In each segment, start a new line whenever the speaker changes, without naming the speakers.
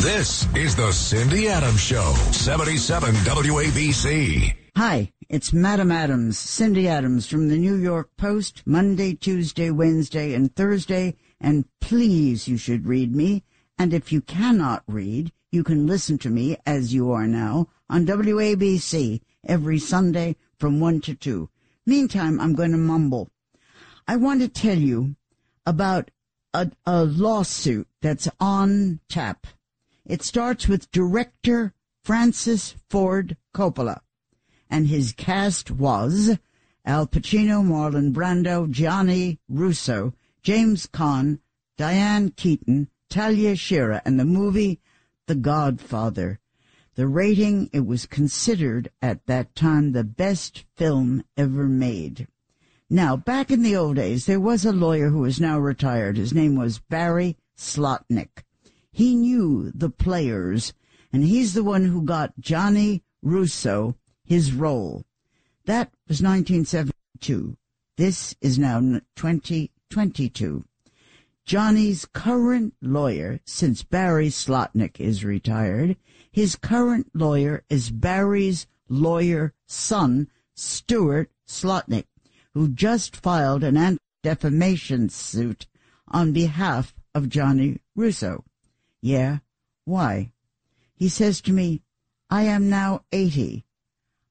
This is the Cindy Adams Show, 77 WABC.
Hi, it's Madam Adams, Cindy Adams from the New York Post, Monday, Tuesday, Wednesday, and Thursday. And please, you should read me. And if you cannot read, you can listen to me, as you are now, on WABC every Sunday from 1 to 2. Meantime, I'm going to mumble. I want to tell you about a, a lawsuit that's on tap. It starts with director Francis Ford Coppola, and his cast was Al Pacino, Marlon Brando, Gianni Russo, James Caan, Diane Keaton, Talia Shire, and the movie The Godfather. The rating, it was considered at that time the best film ever made. Now, back in the old days, there was a lawyer who is now retired. His name was Barry Slotnick. He knew the players, and he's the one who got Gianni Russo his role. That was 1972. This is now 2022. Gianni's current lawyer, since Barry Slotnick is retired, his current lawyer is Barry's lawyer son, Stuart Slotnick, who just filed an anti-defamation suit on behalf of Gianni Russo. Yeah, why? He says to me, I am now 80.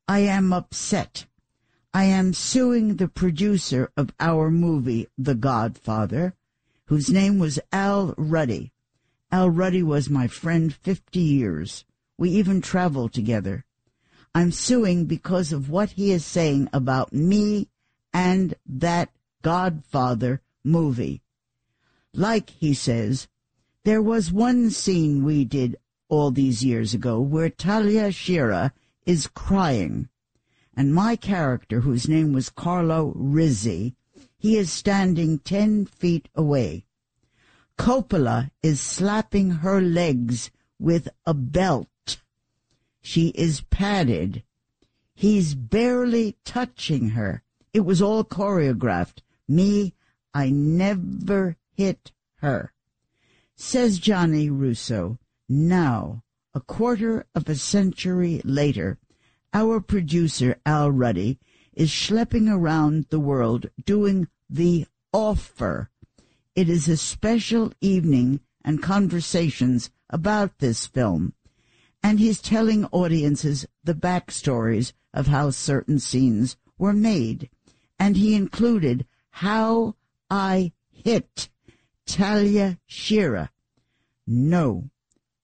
I am upset. I am suing the producer of our movie, The Godfather, whose name was Al Ruddy. Al Ruddy was my friend 50 years. We even traveled together. I'm suing because of what he is saying about me and that Godfather movie. Like, he says, there was one scene we did all these years ago where Talia Shire is crying. And my character, whose name was Carlo Rizzi, he is standing ten feet away. Coppola is slapping her legs with a belt. She is padded. He's barely touching her. It was all choreographed. Me, I never hit her. Says Johnny Russo, now, a quarter of a century later, our producer Al Ruddy is schlepping around the world doing The Offer. It is a special evening and conversations about this film. And he's telling audiences the backstories of how certain scenes were made. And he included how I hit Talia Shire. No,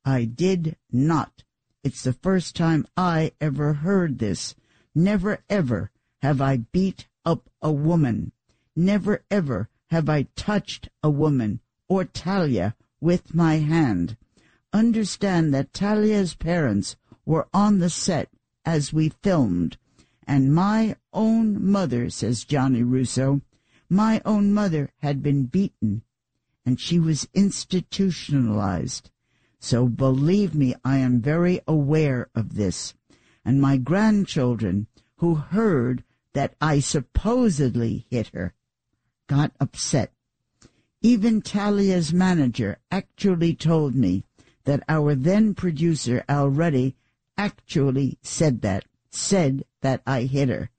I did not. It's the first time I ever heard this. Never ever have I beat up a woman. Never ever have I touched a woman or Talia with my hand. Understand that Talia's parents were on the set as we filmed. And my own mother, says Gianni Russo, my own mother had been beaten and she was institutionalized. So believe me, I am very aware of this. And my grandchildren, who heard that I supposedly hit her, got upset. Even Talia's manager actually told me that our then producer, Al Ruddy, actually said that, said that I hit her.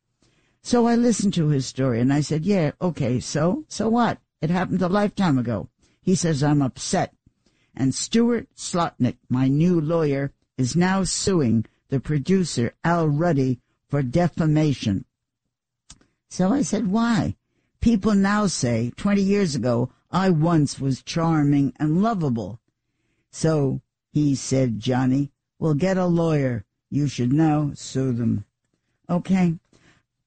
So I listened to his story and I said, yeah, okay, so, so what? It happened a lifetime ago. He says I'm upset. And Stuart Slotnick, my new lawyer, is now suing the producer, Al Ruddy, for defamation. So I said, why? People now say, 20 years ago, I once was charming and lovable. So he said, Gianni, we'll get a lawyer. You should now sue them. Okay.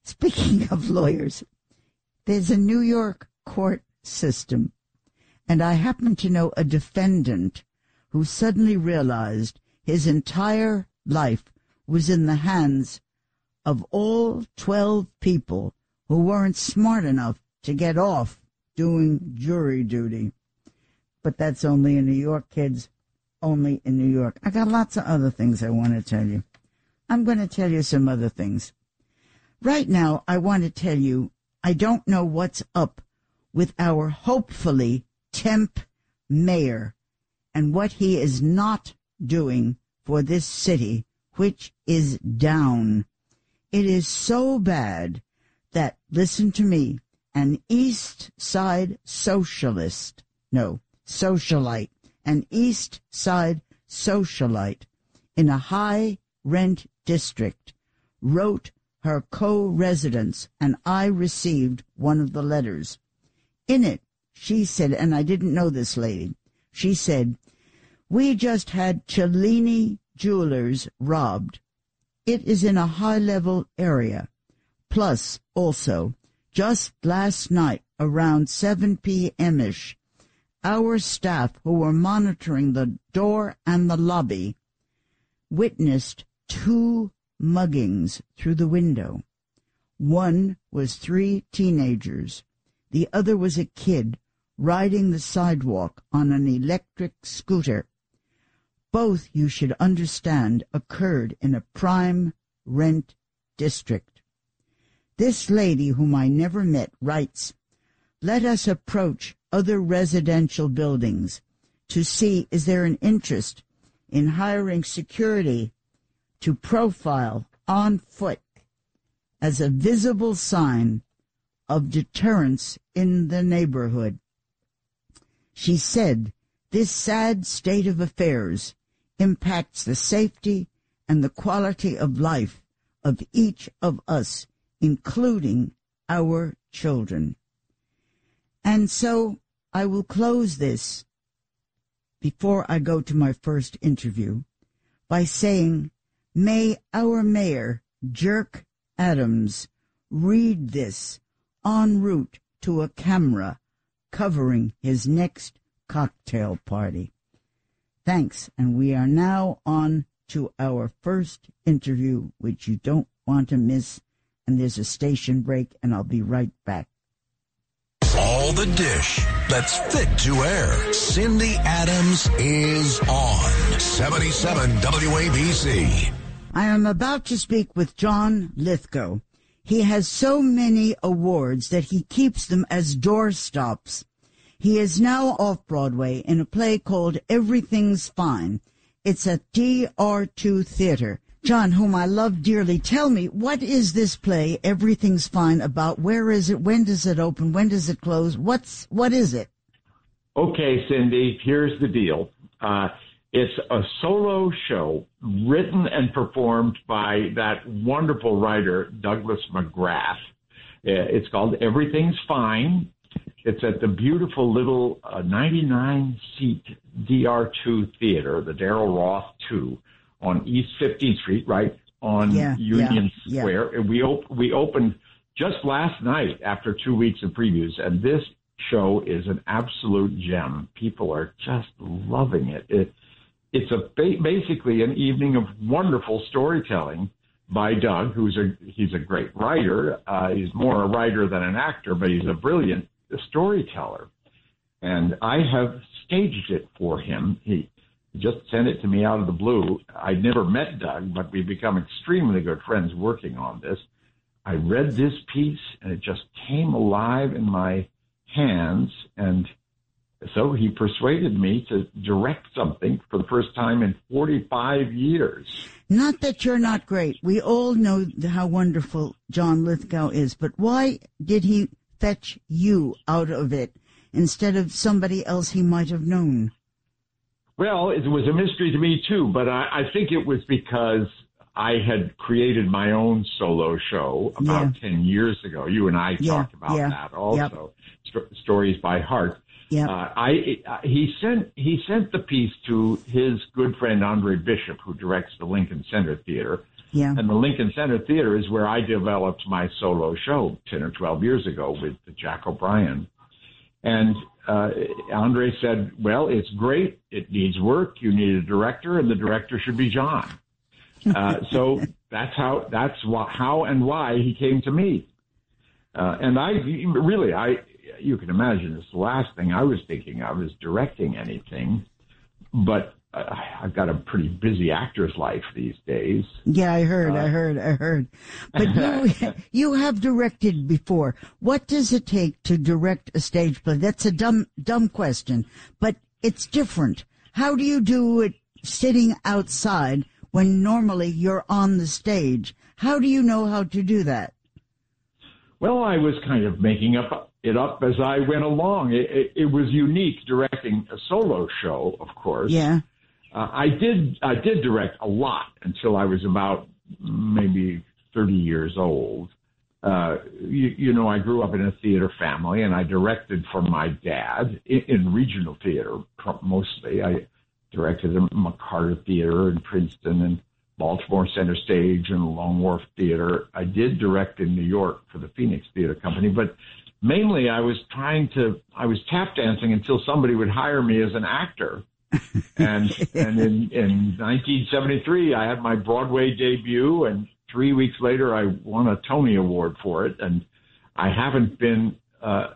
Speaking of lawyers, there's a New York court system and I happen to know a defendant who suddenly realized his entire life was in the hands of all 12 people who weren't smart enough to get off doing jury duty. But that's only in New York, kids. Only in New York. I got lots of other things I want to tell you. I'm going to tell you some other things. Right now, I want to tell you I don't know what's up with our hopefully temp mayor and what he is not doing for this city, which is down. It is so bad that, listen to me, an East Side socialist, no, socialite, an East Side socialite in a high rent district wrote her co-residents and I received one of the letters. In it, she said, and I didn't know this lady, she said, we just had Cellini Jewelers robbed. It is in a high level area. Plus, also, just last night around 7 p.m.ish, our staff who were monitoring the door and the lobby witnessed two muggings through the window. One was three teenagers. The other was a kid riding the sidewalk on an electric scooter. Both, you should understand, occurred in a prime rent district. This lady, whom I never met, writes, Let us approach other residential buildings to see is there an interest in hiring security to profile on foot as a visible sign of deterrence in the neighborhood. She said this sad state of affairs impacts the safety and the quality of life of each of us, including our children. And so I will close this before I go to my first interview by saying May our mayor, Jerk Adams, read this en route to a camera covering his next cocktail party. Thanks, and we are now on to our first interview, which you don't want to miss. And there's a station break, and I'll be right back.
All the dish that's fit to air. Cindy Adams is on 77 WABC.
I am about to speak with John Lithgow. He has so many awards that he keeps them as doorstops. He is now off Broadway in a play called Everything's Fine. It's at DR2 Theater. John, whom I love dearly, tell me, what is this play, Everything's Fine, about? Where is it? When does it open? When does it close? What's, what is it?
Okay, Cindy, here's the deal. Uh, it's a solo show written and performed by that wonderful writer, Douglas McGrath. Uh, it's called Everything's Fine. It's at the beautiful little uh, 99 seat DR2 theater, the Daryl Roth 2 on East 15th Street, right on
yeah,
Union
yeah,
Square.
Yeah.
And we, op- we opened just last night after two weeks of previews. And this show is an absolute gem. People are just loving it. it it's a ba- basically an evening of wonderful storytelling by Doug, who's a he's a great writer. Uh, he's more a writer than an actor, but he's a brilliant storyteller. And I have staged it for him. He just sent it to me out of the blue. I'd never met Doug, but we've become extremely good friends working on this. I read this piece and it just came alive in my hands and so he persuaded me to direct something for the first time in 45 years.
Not that you're not great. We all know how wonderful John Lithgow is, but why did he fetch you out of it instead of somebody else he might have known?
Well, it was a mystery to me too, but I, I think it was because I had created my own solo show about
Yeah.
10 years ago. You and I
Yeah,
talked about
yeah,
that also. Sto- stories by heart.
Yeah.
Uh, I uh, he sent he sent the piece to his good friend Andre Bishop, who directs the Lincoln Center Theater,
yeah.
and the Lincoln Center Theater is where I developed my solo show ten or twelve years ago with Jack O'Brien. And uh, Andre said, "Well, it's great. It needs work. You need a director, and the director should be John." Uh, so that's how that's wh- how and why he came to me. Uh, and I really, I you can imagine it's the last thing I was thinking of is directing anything, but uh, I've got a pretty busy actor's life these days.
Yeah, I heard, uh, I heard, I heard. But you, you have directed before. What does it take to direct a stage play? That's a dumb, dumb question, but it's different. How do you do it sitting outside when normally you're on the stage? How do you know how to do that?
Well, I was kind of making up it up as I went along. It, it, it was unique directing a solo show, of course.
Yeah.
Uh, I did I did direct a lot until I was about maybe 30 years old. Uh, you, you know, I grew up in a theater family, and I directed for my dad in, in regional theater mostly. I directed the McCarter Theater in Princeton and Baltimore Center Stage and Long Wharf Theater. I did direct in New York for the Phoenix Theater Company, but mainly I was trying to I was tap dancing until somebody would hire me as an actor. And and in in 1973, I had my Broadway debut, and three weeks later, I won a Tony Award for it, and I haven't been uh,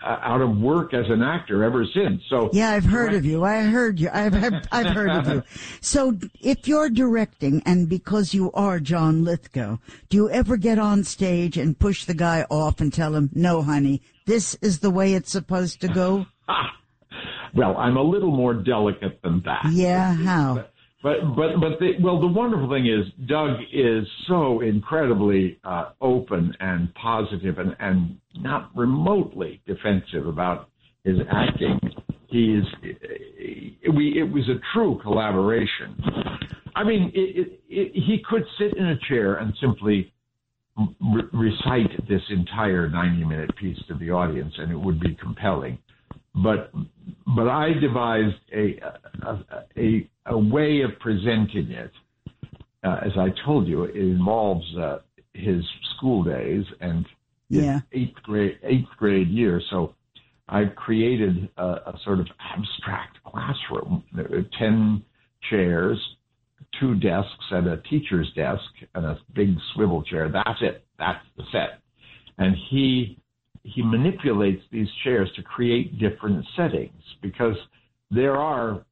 Uh, out of work as an actor ever since. So
yeah, I've heard of you. I heard you. I've I've, I've heard of you. So if you're directing, and because you are John Lithgow, do you ever get on stage and push the guy off and tell him, "No, honey, this is the way it's supposed to go"?
Well, I'm a little more delicate than that.
Yeah, how?
But but but the, well, the wonderful thing is Doug is so incredibly uh, open and positive and and not remotely defensive about his acting. He's we it was a true collaboration. I mean, it, it, it, he could sit in a chair and simply re- recite this entire 90 minute piece to the audience, and it would be compelling but but I devised a a, a, a way of presenting it. Uh, as I told you, it involves uh, his school days and
yeah.
eighth grade eighth grade year. So I created a, a sort of abstract classroom. There were ten chairs, two desks, and a teacher's desk, and a big swivel chair. That's it. That's the set. And he he manipulates these chairs to create different settings because there are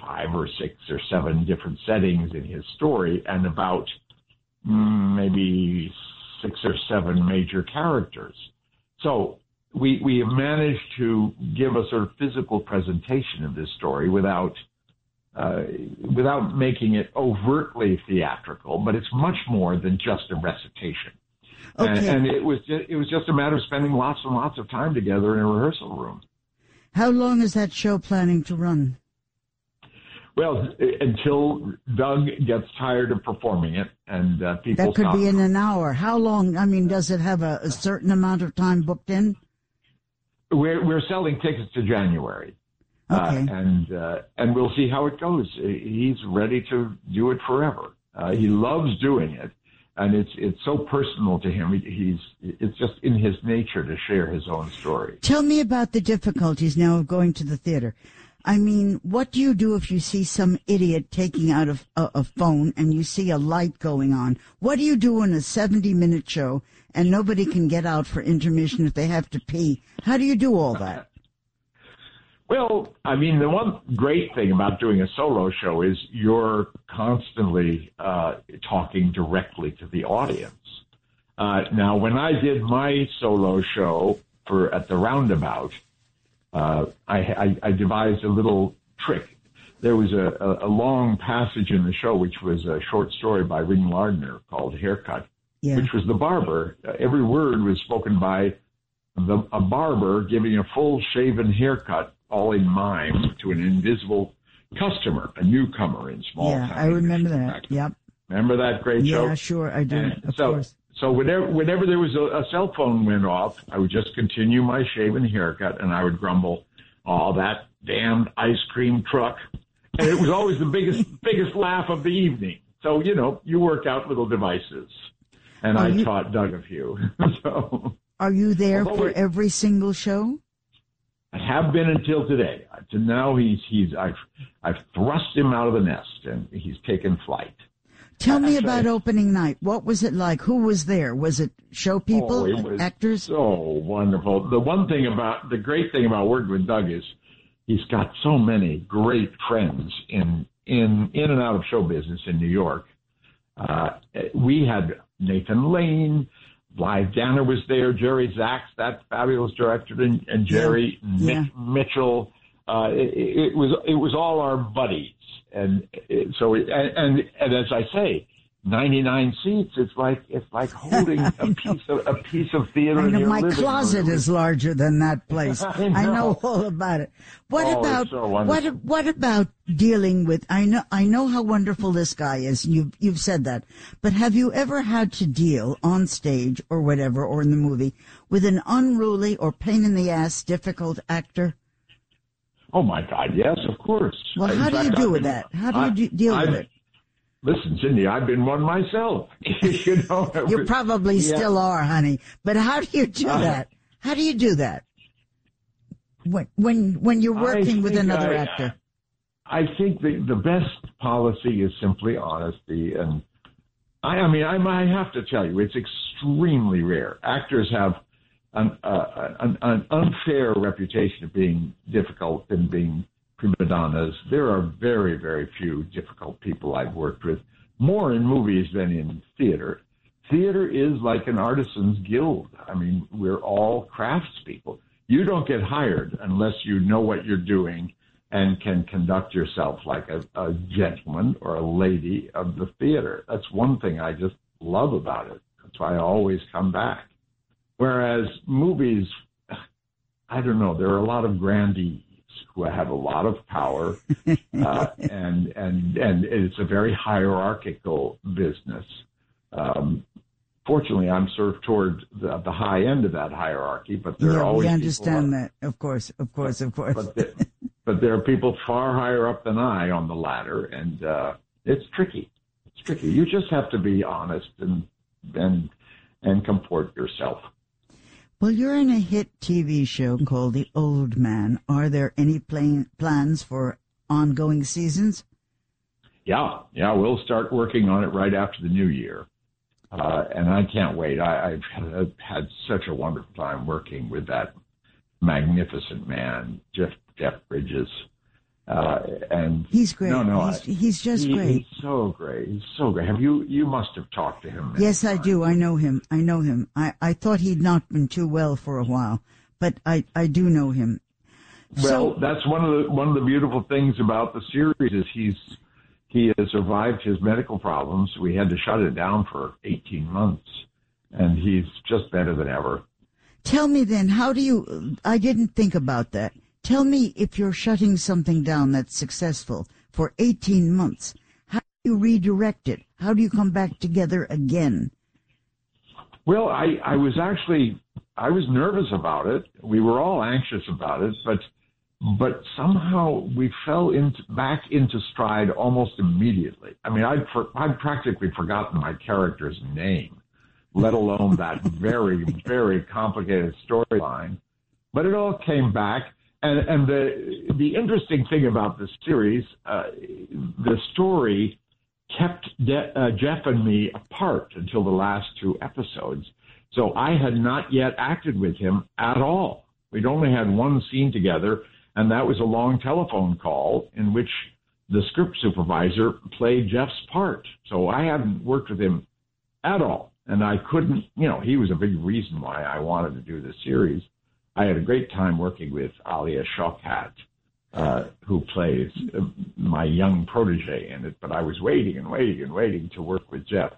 five or six or seven different settings in his story and about mm, maybe six or seven major characters. So we we have managed to give a sort of physical presentation of this story without uh, without making it overtly theatrical, but it's much more than just a recitation. Okay. And, and it was just, it was just a matter of spending lots and lots of time together in a rehearsal room.
How long is that show planning to run?
Well, until Doug gets tired of performing it and uh, people.
That could be in an hour. How long? I mean, does it have a, a certain amount of time booked in?
We're we're selling tickets to January.
Uh, okay.
Uh, and uh, and we'll see how it goes. He's ready to do it forever. Uh, he loves doing it, and it's it's so personal to him. He's it's just in his nature to share his own story.
Tell me about the difficulties now of going to the theater. I mean, what do you do if you see some idiot taking out a, a, a phone and you see a light going on? What do you do in a 70 minute show and nobody can get out for intermission if they have to pee? How do you do all that?
Well, I mean, the one great thing about doing a solo show is you're constantly uh, talking directly to the audience. Uh, now, when I did my solo show for at the Roundabout, uh, I, I, I, devised a little trick. There was a, a, a, long passage in the show, which was a short story by Ring Lardner called "Haircut," yeah. which was the barber. every word was spoken by the, a barber giving a full shaven haircut all in mime to an invisible customer, a newcomer in small
yeah,
town.
I remember that. Yep.
Remember that great
yeah,
show?
Yeah, sure, I do. And of
so,
course.
So whenever whenever there was a, a, cell phone went off, I would just continue my shaven haircut, and I would grumble, "Oh, that damned ice cream truck!" And it was always the biggest biggest laugh of the evening. So you know, you work out little devices, and are I you, taught Doug a few. so
are you there for every single show?
I have been until today. To now, he's he's I've I've thrust him out of the nest and he's taken flight.
Tell me about opening night. What was it like? Who was there? Was it show people,
oh,
actors?
So wonderful. The one thing about the great thing about working with Doug is he's got so many great friends in in in and out of show business in New York. Uh, we had Nathan Lane, Blythe Danner was there, Jerry Zaks, that fabulous director, and, and Jerry
yeah.
Mitch, Mitchell. Uh, it, it, was it was all our buddies, and it, so and, and and as I say, 99 seats. It's like it's like holding a piece of a piece of theater.
I know
in your
my closet
room.
is larger than that place.
I
I, know.
know.
all about it. What
Oh,
about
so
what what about dealing with I know I know how wonderful this guy is. You've you've said that. But have you ever had to deal on stage or whatever or in the movie with an unruly or pain in the ass difficult actor?
Oh my God! Yes, of course.
Well, how do you
fact,
do
I've
with
been-
that? How do you
I-
do, deal with
I've-
it?
Listen, Cindy, I've been one myself. you know,
You
was-
probably
yeah.
still are, honey. But how do you do
Uh,
that? How do you do that? When when when you're working with another
I-
actor?
I think the the best policy is simply honesty, and I, I mean, I, I have to tell you, it's extremely rare. Actors have an, uh, an, an unfair reputation of being difficult and being prima donnas. There are very, very few difficult people I've worked with, more in movies than in theater. Theater is like an artisan's guild. I mean, we're all craftspeople. You don't get hired unless you know what you're doing and can conduct yourself like a, a gentleman or a lady of the theater. That's one thing I just love about it. That's why I always come back. Whereas movies, I don't know, there are a lot of grandees who have a lot of power, uh, and and and it's a very hierarchical business. Um, fortunately, I'm sort of toward the, the high end of that hierarchy, but there are always
we understand that. Of course, of course, of course.
but there, but there are people far higher up than I on the ladder, and uh, it's tricky. It's tricky. You just have to be honest and and and comport yourself.
Well, you're in a hit TV show called The Old Man. Are there any plan- plans for ongoing seasons?
Yeah, yeah, we'll start working on it right after the new year, uh, and I can't wait. I, I've had, had such a wonderful time working with that magnificent man, Jeff Jeff Bridges, uh, and
He's great.
No, no,
he's,
I-
he's just
he-
great.
He's so great. He's so great. Have you? You must have talked to him.
Yes, I do. I know him. I know him. I, I thought he'd not been too well for a while, but I, I do know him.
Well,
so,
that's one of the one of the beautiful things about the series is he's he has survived his medical problems. We had to shut it down for 18 months, and he's just better than ever.
tell me then, how do you, I didn't think about that. Tell me if you're shutting something down that's successful for 18 months, how do you redirect it? How do you come back together again?
Well, I I was actually I was nervous about it. We were all anxious about it, but but somehow we fell into back into stride almost immediately. I mean, I'd for, I'd practically forgotten my character's name, let alone that very very complicated storyline. But it all came back, and and the the interesting thing about this series, uh, the story kept De- uh, Jeff and me apart until the last two episodes. So I had not yet acted with him at all. We'd only had one scene together, and that was a long telephone call in which the script supervisor played Jeff's part. So I hadn't worked with him at all. And I couldn't, you know, he was a big reason why I wanted to do this series. I had a great time working with Alia Shawkat, uh, who plays my young protege in it, but I was waiting and waiting and waiting to work with Jeff.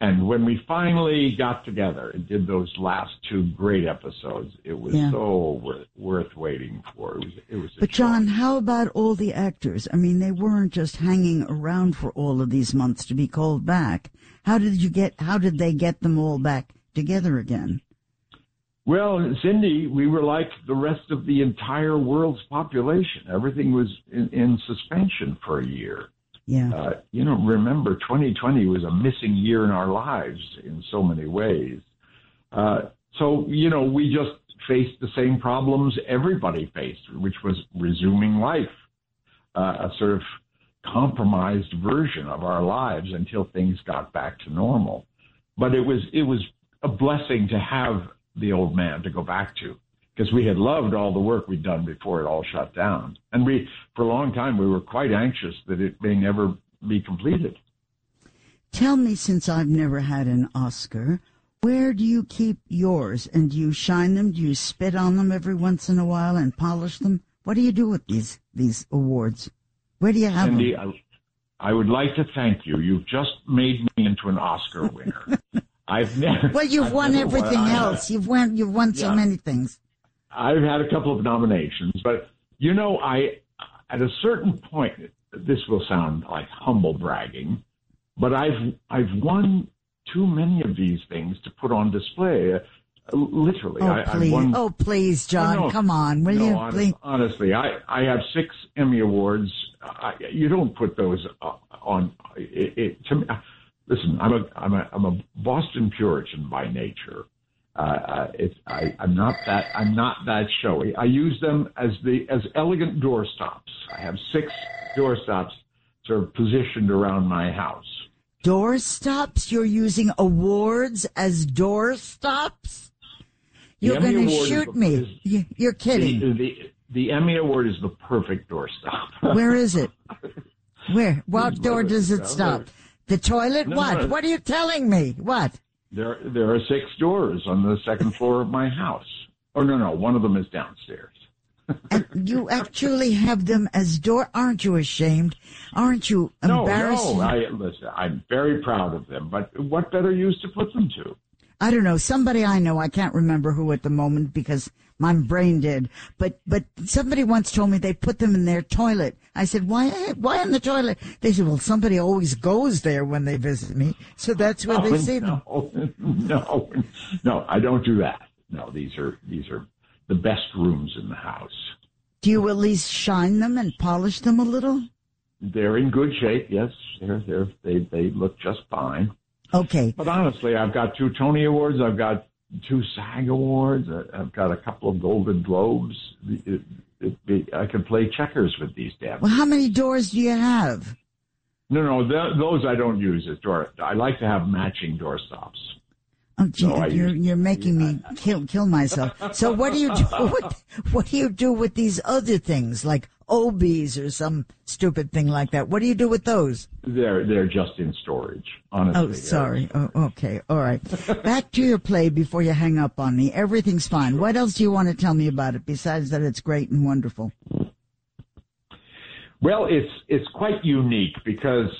And when we finally got together and did those last two great episodes, it was
Yeah.
so worth, worth waiting for. It was, it was.
But. John, how about all the actors? I mean, they weren't just hanging around for all of these months to be called back. How did you get, how did they get them all back together again?
Well, Cindy, we were like the rest of the entire world's population. Everything was in, in suspension for a year.
Yeah.
Uh, you know, remember 2020 was a missing year in our lives in so many ways. Uh, so, you know, we just faced the same problems everybody faced, which was resuming life, uh, a sort of compromised version of our lives until things got back to normal. But it was it was a blessing to have the old man to go back to because we had loved all the work we'd done before it all shut down, and we for a long time we were quite anxious that it may never be completed.
Tell me, since I've never had an Oscar, where do you keep yours? And do you shine them? Do you spit on them every once in a while and polish them? What do you do with these these awards? Where do you have
Cindy,
them?
I, I would like to thank you. You've just made me into an Oscar winner. I've never.
Well, you've
I've
won everything
I-
else. You've won. You've won so
Yeah.
many things.
I've had a couple of nominations, but you know, I at a certain point, this will sound like humble bragging, but I've I've won too many of these things to put on display. Uh, literally,
Oh
I,
please!
won.
Oh please, John!
No, no.
Come on, will
no,
you?
honest-
please?
honestly, I, I have six Emmy awards. I, you don't put those uh, on. It, it, to me, listen, I'm a I'm a I'm a Boston Puritan by nature. Uh, uh, it's I, I'm not that I'm not that showy. I use them as the as elegant doorstops. I have six doorstops sort of positioned around my house.
Doorstops? You're using awards as doorstops? You're going to shoot me.
is-
You- You're kidding.
The, the the Emmy Award is the perfect doorstop.
Where is it? Where? What door does it stop? The toilet?
No,
what?
no.
What are you telling me? What?
There, there are six doors on the second floor of my house. Oh no, no, one of them is downstairs.
And you actually have them as door. Aren't you ashamed? Aren't you
No,
embarrassed?
no, I listen. I'm very proud of them, but what better use to put them to?
I don't know. Somebody I know, I can't remember who at the moment because my brain did. But but somebody once told me they put them in their toilet. I said, why why in the toilet? They said, well, somebody always goes there when they visit me, so that's where they
Oh,
see them.
no, no, no, I don't do that. No, these are these are the best rooms in the house.
Do you at least shine them and polish them a little?
They're in good shape. Yes, they're, they're they they look just fine.
Okay.
But honestly, I've got two Tony Awards. I've got two SAG Awards. I- I've got a couple of Golden Globes. It, it, it, I could play checkers with these damn.
Well, how many doors do you have?
No, no, th- those I don't use as door. I like to have matching door stops.
Oh, gee,
I
you're
use-
you're making me kill kill myself. So what do you do? What do you do with these other things like Obies or some stupid thing like that? What do you do with those?
They're they're just in storage. Honestly.
Oh, sorry. Oh, okay. All right. Back to your play before you hang up on me. Everything's fine. What else do you want to tell me about it besides that it's great and wonderful?
Well, it's it's quite unique because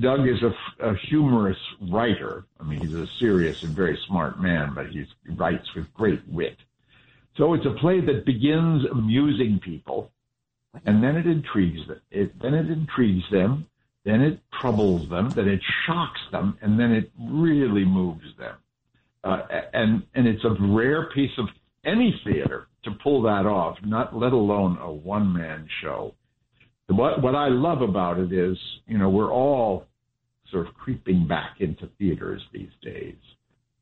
Doug is a, a humorous writer. I mean, he's a serious and very smart man, but he's, he writes with great wit. So it's a play that begins amusing people, and then it intrigues them. It, then it intrigues them, then it troubles them, then it shocks them, and then it really moves them. Uh, and and it's a rare piece of any theater to pull that off, not let alone a one man show. What what I love about it is, you know, we're all sort of creeping back into theaters these days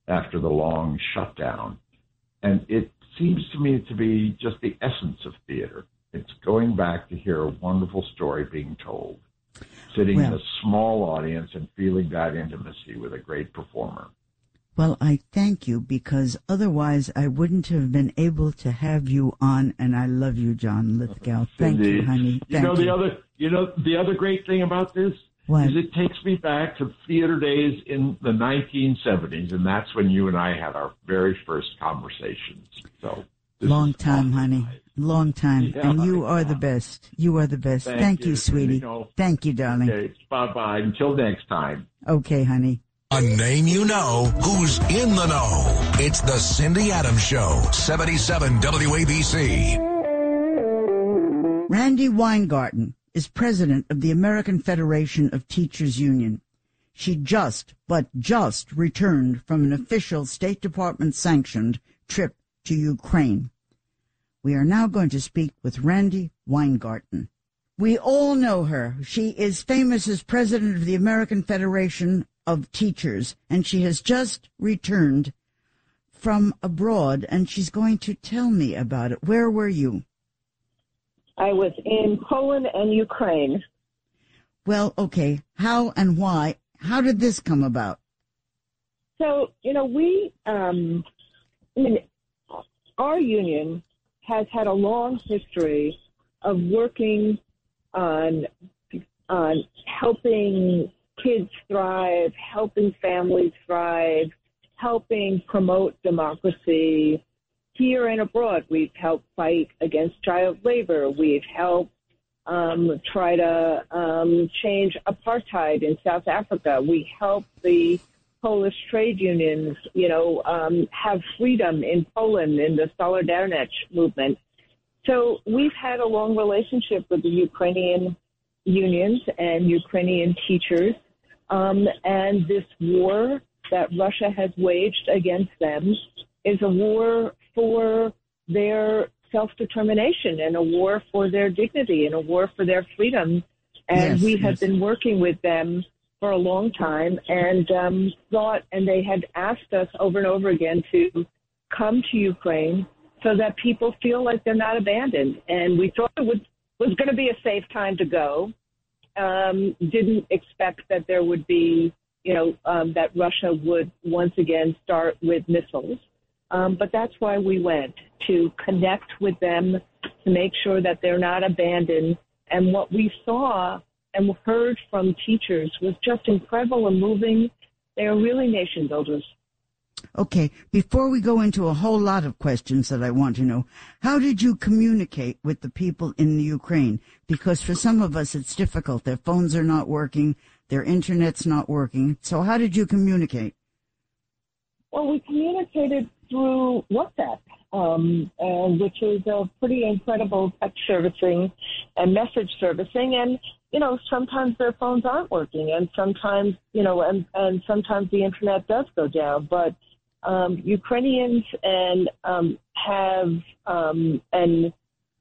after the long shutdown, and it seems to me to be just the essence of theater. It's going back to hear a wonderful story being told, sitting in a small audience and feeling that intimacy with a great performer.
Well, I thank you because otherwise I wouldn't have been able to have you on, and I love you, John Lithgow. Thank you,
Indeed.
honey.
You know
you.
the other, you know the other great thing about this
What?
is it takes me back to theater days in the 1970s, and that's when you and I had our very first conversations. So
Long time,
awesome.
honey. Long time.
Yeah,
and you are the best. You are the best.
Thank
Thank,
you,
you, sweetie.
you know.
Thank you, darling.
Okay, bye bye. Until next time.
okay, honey.
A name you know who's in the know. It's the Cindy Adams Show, 77 WABC.
Randi Weingarten is president of the American Federation of Teachers Union. She just, but just returned from an official State Department sanctioned trip to Ukraine. We are now going to speak with Randi Weingarten. We all know her. She is famous as president of the American Federation of Teachers, and she has just returned from abroad, and she's going to tell me about it. Where were you?
I was in Poland and Ukraine.
Well, okay. How and why? How did this come about?
So, you know, we, um, I mean, our union has had a long history of working on on helping kids thrive, helping families thrive, helping promote democracy here and abroad. We've helped fight against child labor. We've helped um, try to um, change apartheid in South Africa. We help the Polish trade unions, you know, um, have freedom in Poland in the Solidarność movement. So we've had a long relationship with the Ukrainian unions and Ukrainian teachers. Um, and this war that Russia has waged against them is a war for their self determination and a war for their dignity and a war for their freedom. And yes, we have yes. been working with them for a long time and um, thought, and they had asked us over and over again to come to Ukraine so that people feel like they're not abandoned. And we thought it would, was going to be a safe time to go. Um, didn't expect that there would be, you know, um, that Russia would once again start with missiles. Um, but that's why we went to connect with them, to make sure that they're not abandoned. And what we saw and heard from teachers was just incredible and moving. They are really nation builders.
Okay, before we go into a whole lot of questions that I want to know, how did you communicate with the people in the Ukraine? Because for some of us it's difficult. Their phones are not working, their internet's not working. So how did you communicate?
Well, we communicated through WhatsApp, um, and which is a pretty incredible text servicing and message servicing. And you know, sometimes their phones aren't working, and sometimes you know, and and sometimes the internet does go down. But um, Ukrainians and um, have um, and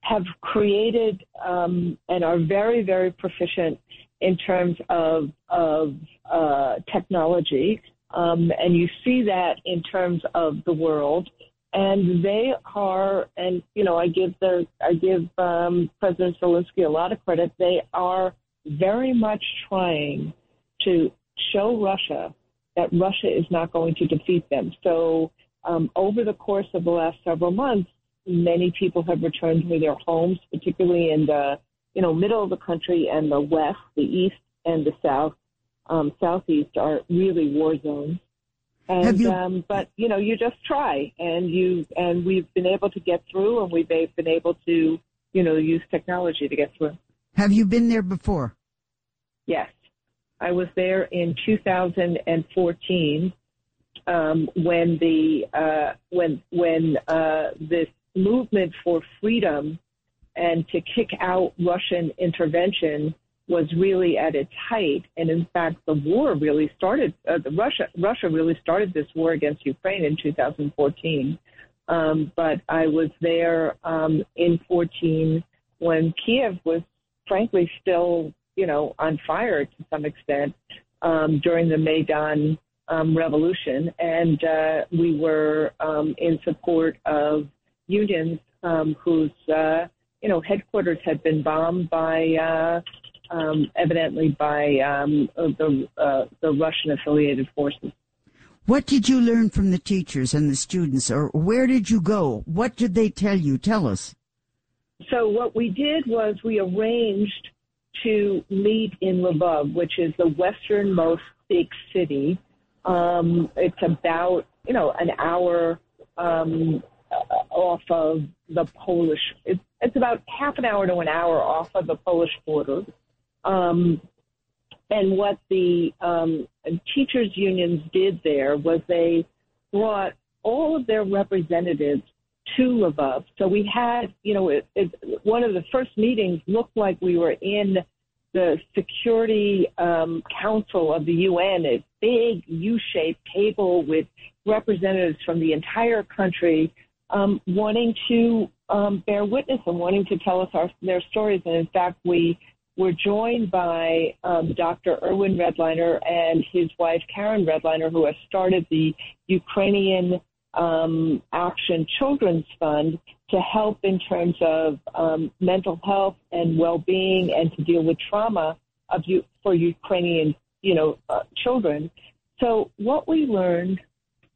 have created um, and are very very proficient in terms of of uh, technology um, and you see that in terms of the world. And they are, and you know, I give the, I give um, President Zelensky a lot of credit. They are very much trying to show Russia that Russia is not going to defeat them. So um, over the course of the last several months, many people have returned to their homes, particularly in the you know middle of the country and the west, the east and the south um, southeast are really war zones. And, you, um, but you know, you just try, and you and we've been able to get through, and we've been able to, you know, use technology to get through.
Have you been there before?
Yes, I was there in 2014 um, when the uh, when when uh, this movement for freedom and to kick out Russian intervention was really at its height, and in fact, the war really started. Uh, Russia Russia really started this war against Ukraine in 2014. Um, but I was there um, in 14 when Kiev was, frankly, still you know on fire to some extent um, during the Maidan um, revolution, and uh, we were um, in support of unions um, whose uh, you know headquarters had been bombed by uh, um, evidently by um, the uh, the Russian affiliated forces.
What did you learn from the teachers and the students, or where did you go? What did they tell you? Tell us.
So what we did was we arranged to meet in Lvov, which is the westernmost big city. Um, it's about you know an hour um, off of the Polish. It's, it's about half an hour to an hour off of the Polish border. Um, and what the um, teachers unions did there was they brought all of their representatives to Lvov. So we had, you know, it, it, one of the first meetings looked like we were in the Security um, Council of the UN, a big U-shaped table with representatives from the entire country um, wanting to um, bear witness and wanting to tell us our, their stories. And in fact, we we're joined by um, Dr. Irwin Redlener and his wife Karen Redlener, who has started the Ukrainian um, Action Children's Fund to help in terms of um, mental health and well-being and to deal with trauma of you for Ukrainian, you know, uh, children. So what we learned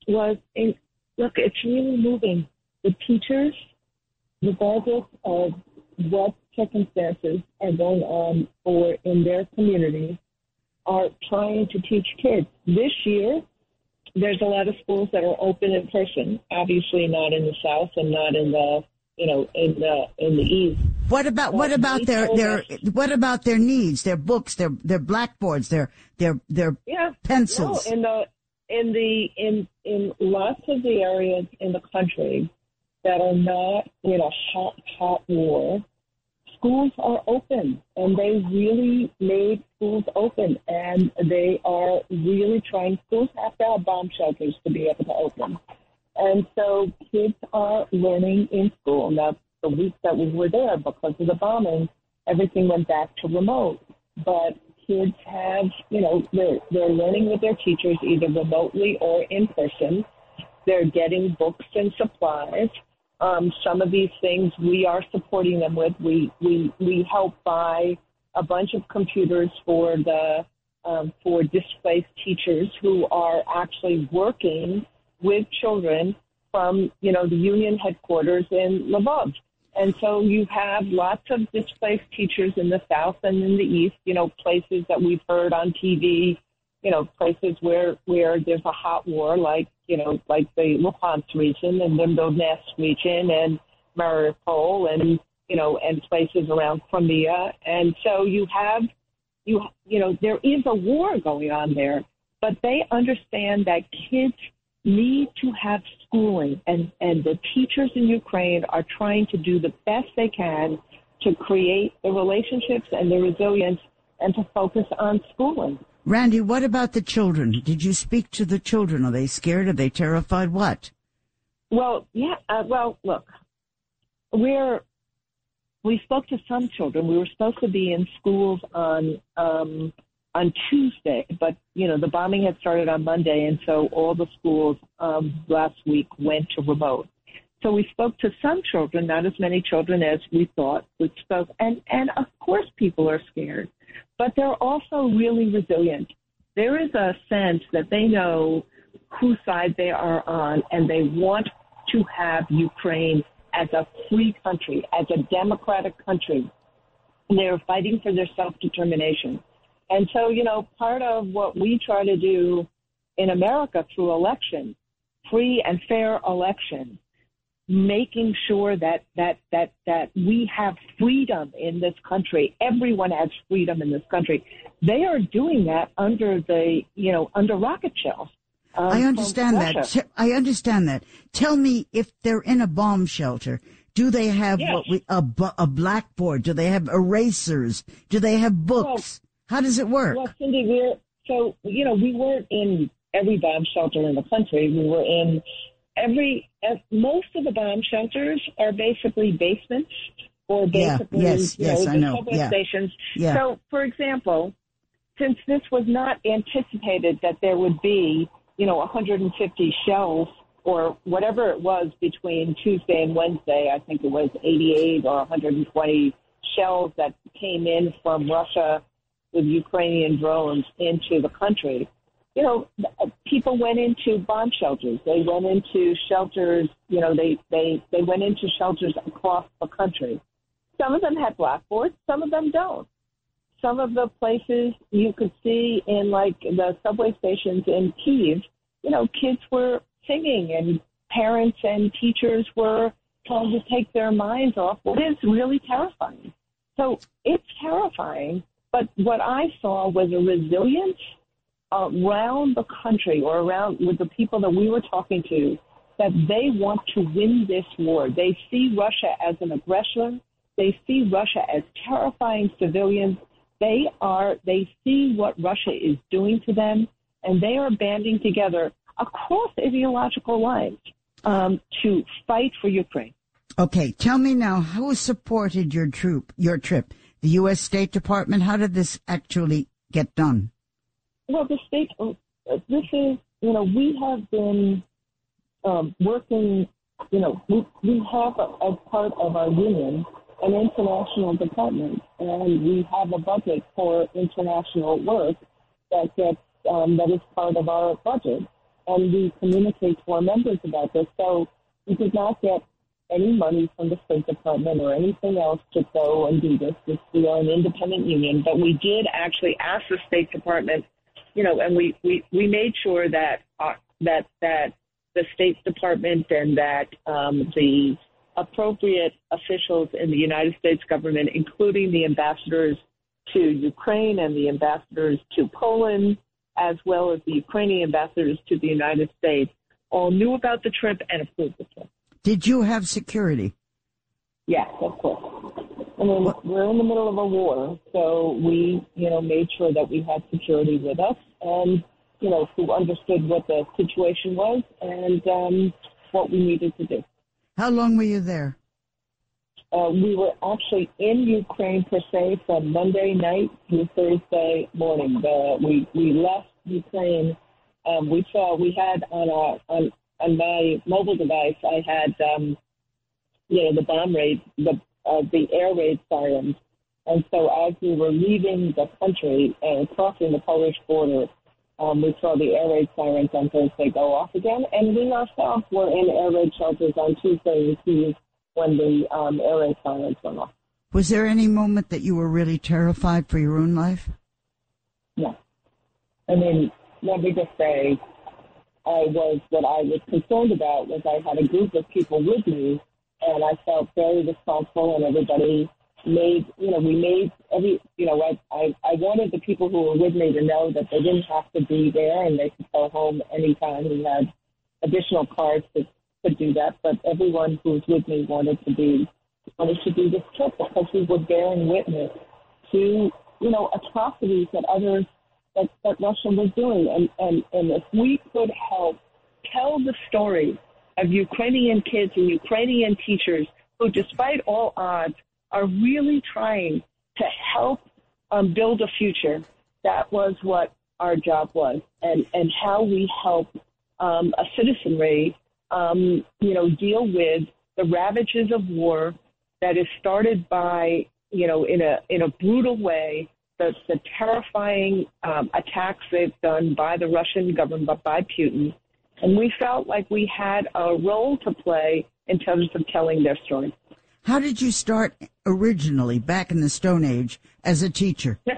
was, in, look, it's really moving. The teachers, regardless of what circumstances are going on or in their community, are trying to teach kids. This year, there's a lot of schools that are open in person. Obviously, not in the South and not in the you know in the in the East.
What about what about their their what about their needs, their books, their their blackboards, their their their
yeah,
pencils?
No, in the in the in in lots of the areas in the country that are not in a hot hot war, schools are open and they really made schools open and they are really trying schools have to have bomb shelters to be able to open. And so kids are learning in school now the week that we were there. Because of the bombing everything went back to remote. But kids have you know they're they're learning with their teachers either remotely or in person. They're getting books and supplies um, some of these things we are supporting them with. We we we help buy a bunch of computers for the um, for displaced teachers who are actually working with children from you know the union headquarters in Lvov. And so you have lots of displaced teachers in the south and in the east, you know, places that we've heard on TV, you know, places where where there's a hot war like you know, like the Luhansk region and the Donetsk region and Mariupol and, you know, and places around Crimea. And so you have, you, you know, there is a war going on there, but they understand that kids need to have schooling and, and the teachers in Ukraine are trying to do the best they can to create the relationships and the resilience and to focus on schooling.
Randi, what about the children? Did you speak to the children? Are they scared? Are they terrified? What?
Well, yeah. Uh, well, look, we're we spoke to some children. We were supposed to be in schools on um, on Tuesday, but you know the bombing had started on Monday, and so all the schools um, last week went to remote. So we spoke to some children, not as many children as we thought we spoke, and and of course people are scared but they're also really resilient. There is a sense that they know whose side they are on and they want to have Ukraine as a free country, as a democratic country. And they're fighting for their self determination. And so, you know, part of what we try to do in America through election, free and fair election, making sure that that that that we have freedom in this country. Everyone has freedom in this country. They are doing that under the you know under rocket shells.
Um, I understand that. I understand that. Tell me if they're in a bomb shelter. Do they have yes. what we, a, a blackboard? Do they have erasers? Do they have books? Well, How does it work?
Well, Cindy, we're so you know we weren't in every bomb shelter in the country. We were in every uh, most of the bomb shelters are basically basements or basically
yeah, yes,
you
yes,
know,
I know.
subway
yeah.
stations.
Yeah.
So, for example, since this was not anticipated that there would be, you know, 150 shells or whatever it was between Tuesday and Wednesday, I think it was 88 or 120 shells that came in from Russia with Ukrainian drones into the country you know, people went into bomb shelters. They went into shelters. You know, they they they went into shelters across the country. Some of them had blackboards. Some of them don't. Some of the places you could see in like the subway stations in Kiev, you know, kids were singing and parents and teachers were trying to take their minds off what is really terrifying. So it's terrifying. But what I saw was a resilience around the country or around with the people that we were talking to that they want to win this war. They see Russia as an aggressor. They see Russia as terrifying civilians. They are, they see what Russia is doing to them and they are banding together across ideological lines um, to fight for Ukraine.
Okay, tell me now, who supported your troop, your trip? The U.S. State Department? How did this actually get done?
Well, the state, uh, this is, you know, we have been um, working, you know, we, we have a, as part of our union an international department, and we have a budget for international work that gets um, that is part of our budget, and we communicate to our members about this. So we did not get any money from the State Department or anything else to go and do this. this we are an independent union, but we did actually ask the State Department, you know, and we we, we made sure that uh, that that the State Department and that um, the appropriate officials in the United States government, including the ambassadors to Ukraine and the ambassadors to Poland, as well as the Ukrainian ambassadors to the United States, all knew about the trip and approved the trip.
Did you have security?
Yes, of course. I mean, we're in the middle of a war, so we, you know, made sure that we had security with us and, you know, who understood what the situation was and um, what we needed to do.
How long were you there?
Uh, we were actually in Ukraine per se from Monday night to Thursday morning. The, we we left Ukraine. Um, we saw we had on our on on my mobile device. I had um, you know the bomb raid, the uh, the air raid sirens, and so as we were leaving the country and crossing the Polish border, um, we saw the air raid sirens on Thursday go off again, and we ourselves were in air raid shelters on Tuesday and Tuesday when the um, air raid sirens went off.
Was there any moment that you were really terrified for your own life?
No. I mean, let me just say, I was what I was concerned about was I had a group of people with me, and I felt very responsible, and everybody made, you know, we made every, you know, I, I, I wanted the people who were with me to know that they didn't have to be there and they could go home anytime. We had additional cars to, to do that, but everyone who was with me wanted to be, wanted to do this trip because we were bearing witness to, you know, atrocities that others, that, that Russia was doing. And, and, and if we could help tell the story of Ukrainian kids and Ukrainian teachers who, despite all odds, are really trying to help um, build a future. That was what our job was, and and how we help um, a citizenry, um, you know, deal with the ravages of war that is started by, you know, in a in a brutal way, the the terrifying um, attacks they've done by the Russian government, by Putin, and we felt like we had a role to play in terms of telling their story.
How did you start originally back in the Stone Age as a teacher?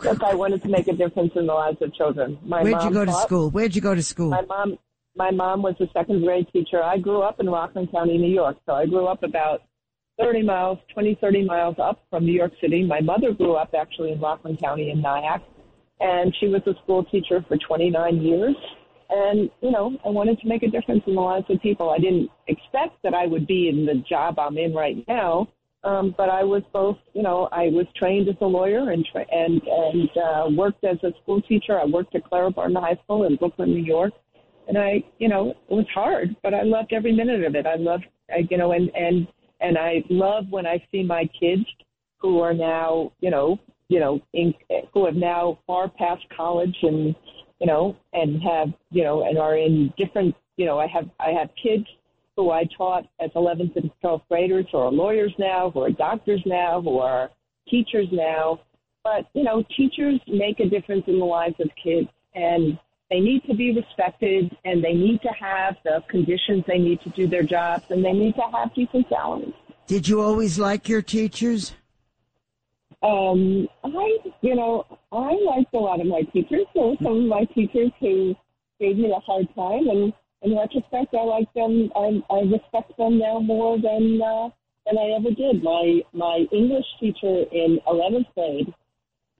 Because I wanted to make a difference in the lives of children.
My Where'd you go to school? Where'd you go to school?
My mom, my mom was a second grade teacher. I grew up in Rockland County, New York. So I grew up about 30 miles, 20, 30 miles up from New York City. My mother grew up actually in Rockland County in Nyack, and she was a school teacher for 29 years. And, you know, I wanted to make a difference in the lives of people. I didn't expect that I would be in the job I'm in right now. Um, but I was both, you know, I was trained as a lawyer and tra- and and uh, worked as a school teacher. I worked at Clara Barton High School in Brooklyn, New York, and I, you know, it was hard, but I loved every minute of it. I loved, I, you know, and and and I love when I see my kids who are now, you know, you know, in, who have now far past college and you know, and have, you know, and are in different, you know, I have, I have kids who I taught as 11th and 12th graders who are lawyers now, who are doctors now, who are teachers now. But, you know, teachers make a difference in the lives of kids and they need to be respected and they need to have the conditions they need to do their jobs and they need to have decent salaries.
Did you always like your teachers?
Um, I, you know, I liked a lot of my teachers. There were some of my teachers who gave me a hard time, and in retrospect, I like them. I, I respect them now more than uh, than I ever did. My my English teacher in eleventh grade,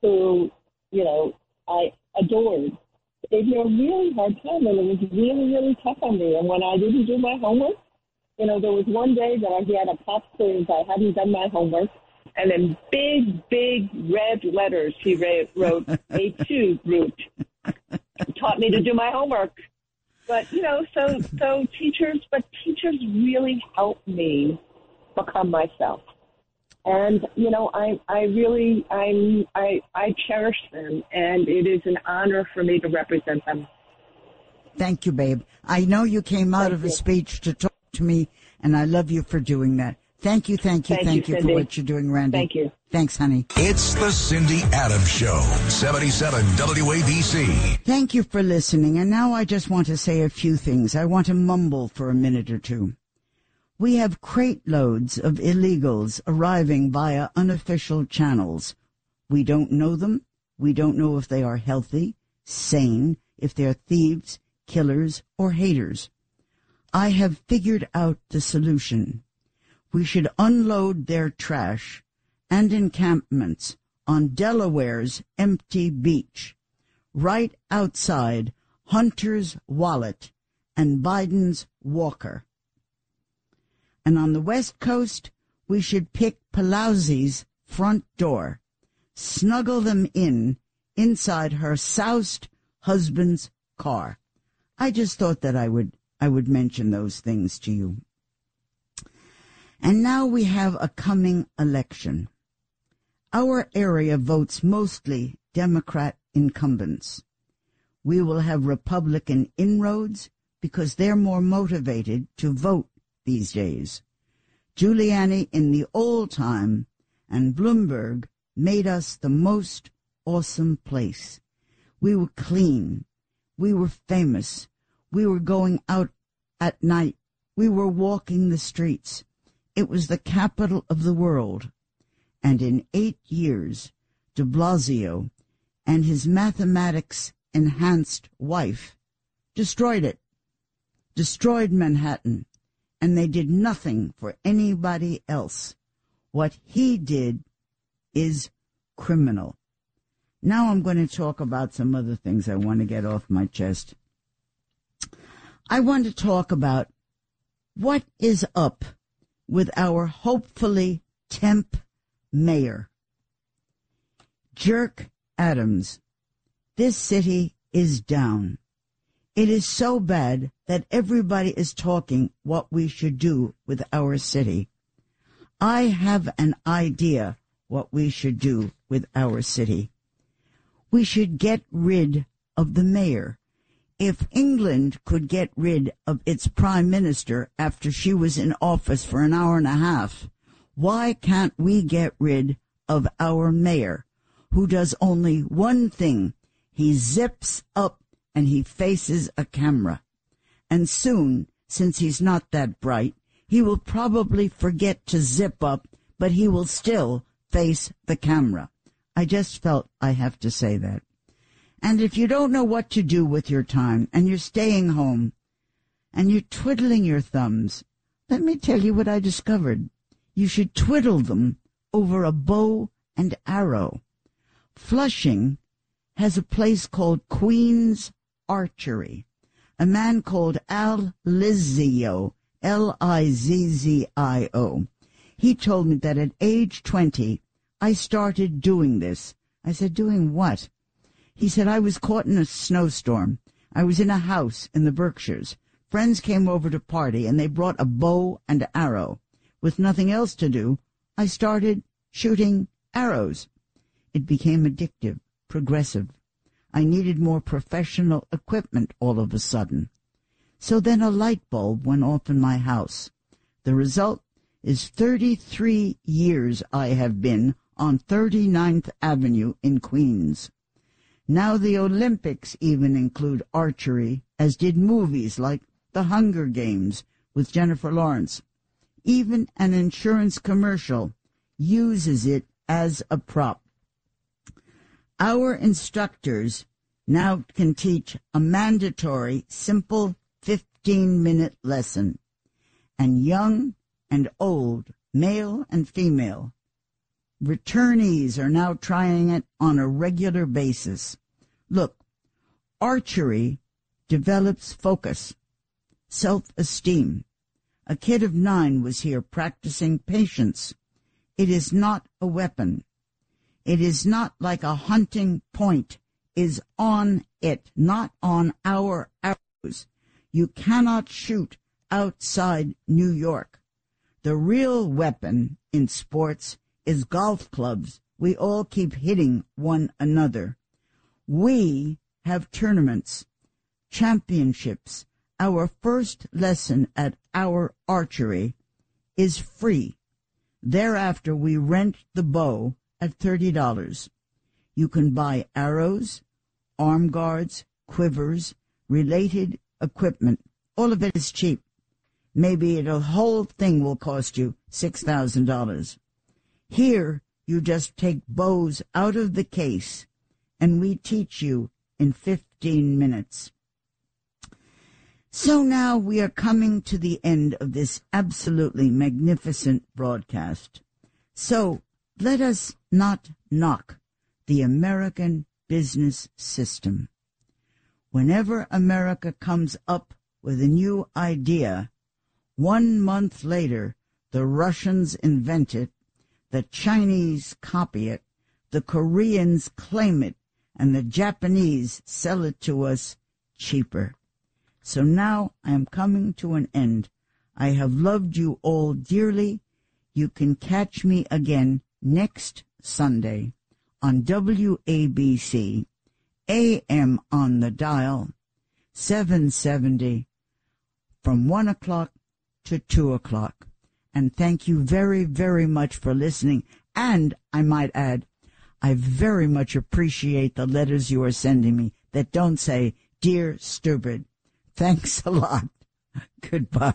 who, you know, I adored, gave me a really hard time, and it was really really tough on me. And when I didn't do my homework, you know, there was one day that I had a pop quiz. I hadn't done my homework and in big, big red letters, he wrote A2 group. Taught me to do my homework. But, you know, so, so teachers, but teachers really helped me become myself. And, you know, I, I really, I'm, I, I cherish them and it is an honor for me to represent them.
Thank you, babe. I know you came out
Thank
of a speech to talk to me, and I love you for doing that. Thank you, thank you,
Thank
thank,
you,
you, for what you're doing, Randi.
Thank you.
Thanks, honey.
It's the Cindy Adams Show, 77 WABC.
Thank you for listening. And now I just want to say a few things. I want to mumble for a minute or two. We have crate loads of illegals arriving via unofficial channels. We don't know them. We don't know if they are healthy, sane, if they're thieves, killers, or haters. I have figured out the solution. We should unload their trash and encampments on Delaware's empty beach, right outside Hunter's Wallet and Biden's Walker. And on the West Coast, we should pick Pelosi's front door, snuggle them in inside her soused husband's car. I just thought that I would I would mention those things to you. And now we have a coming election. Our area votes mostly Democrat incumbents. We will have Republican inroads because they're more motivated to vote these days. Giuliani in the old time and Bloomberg made us the most awesome place. We were clean. We were famous. We were going out at night. We were walking the streets. It was the capital of the world. And in eight years, de Blasio and his mathematics enhanced wife destroyed it, destroyed Manhattan, and they did nothing for anybody else. What he did is criminal. Now I'm going to talk about some other things I want to get off my chest. I want to talk about what is up with our hopefully temp mayor. Jerk Adams. This city is down. It is so bad that everybody is talking what we should do with our city. I have an idea what we should do with our city. We should get rid of the mayor. If England could get rid of its prime minister after she was in office for an hour and a half, why can't we get rid of our mayor who does only one thing? He zips up and he faces a camera. And soon, since he's not that bright, he will probably forget to zip up, but he will still face the camera. I just felt I have to say that. And if you don't know what to do with your time and you're staying home and you're twiddling your thumbs, let me tell you what I discovered. You should twiddle them over a bow and arrow. Flushing has a place called Queen's Archery. A man called Al Lizzio, L-I-Z-Z-I-O. He told me that at age 20, I started doing this. I said, doing what? He said, I was caught in a snowstorm. I was in a house in the Berkshires. Friends came over to party and they brought a bow and arrow. With nothing else to do, I started shooting arrows. It became addictive, progressive. I needed more professional equipment all of a sudden. So then a light bulb went off in my house. The result is 33 years I have been on 39th Avenue in Queens. Now the Olympics even include archery, as did movies like The Hunger Games with Jennifer Lawrence. Even an insurance commercial uses it as a prop. Our instructors now can teach a mandatory, simple 15 minute lesson. And young and old, male and female, returnees are now trying it on a regular basis. Look, archery develops focus, self-esteem. A kid of nine was here practicing patience. It is not a weapon. It is not like a hunting point is on it, not on our arrows. You cannot shoot outside New York. The real weapon in sports is golf clubs. We all keep hitting one another. We have tournaments. championships, our first lesson at our archery is free. Thereafter, we rent the bow at $30. You can buy arrows, arm guards, quivers, related equipment. All of it is cheap. Maybe the whole thing will cost you $6,000. Here, you just take bows out of the case and we teach you in 15 minutes. So now we are coming to the end of this absolutely magnificent broadcast. So let us not knock the American business system. Whenever America comes up with a new idea, one month later, the Russians invent it, the Chinese copy it, the Koreans claim it, and the Japanese sell it to us cheaper. So now I am coming to an end. I have loved you all dearly. You can catch me again next Sunday on WABC, AM on the dial, 770, from 1 o'clock to 2 o'clock. And thank you very, very much for listening. And I might add, I very much appreciate the letters you are sending me that don't say, Dear Stupid. Thanks a lot. Goodbye.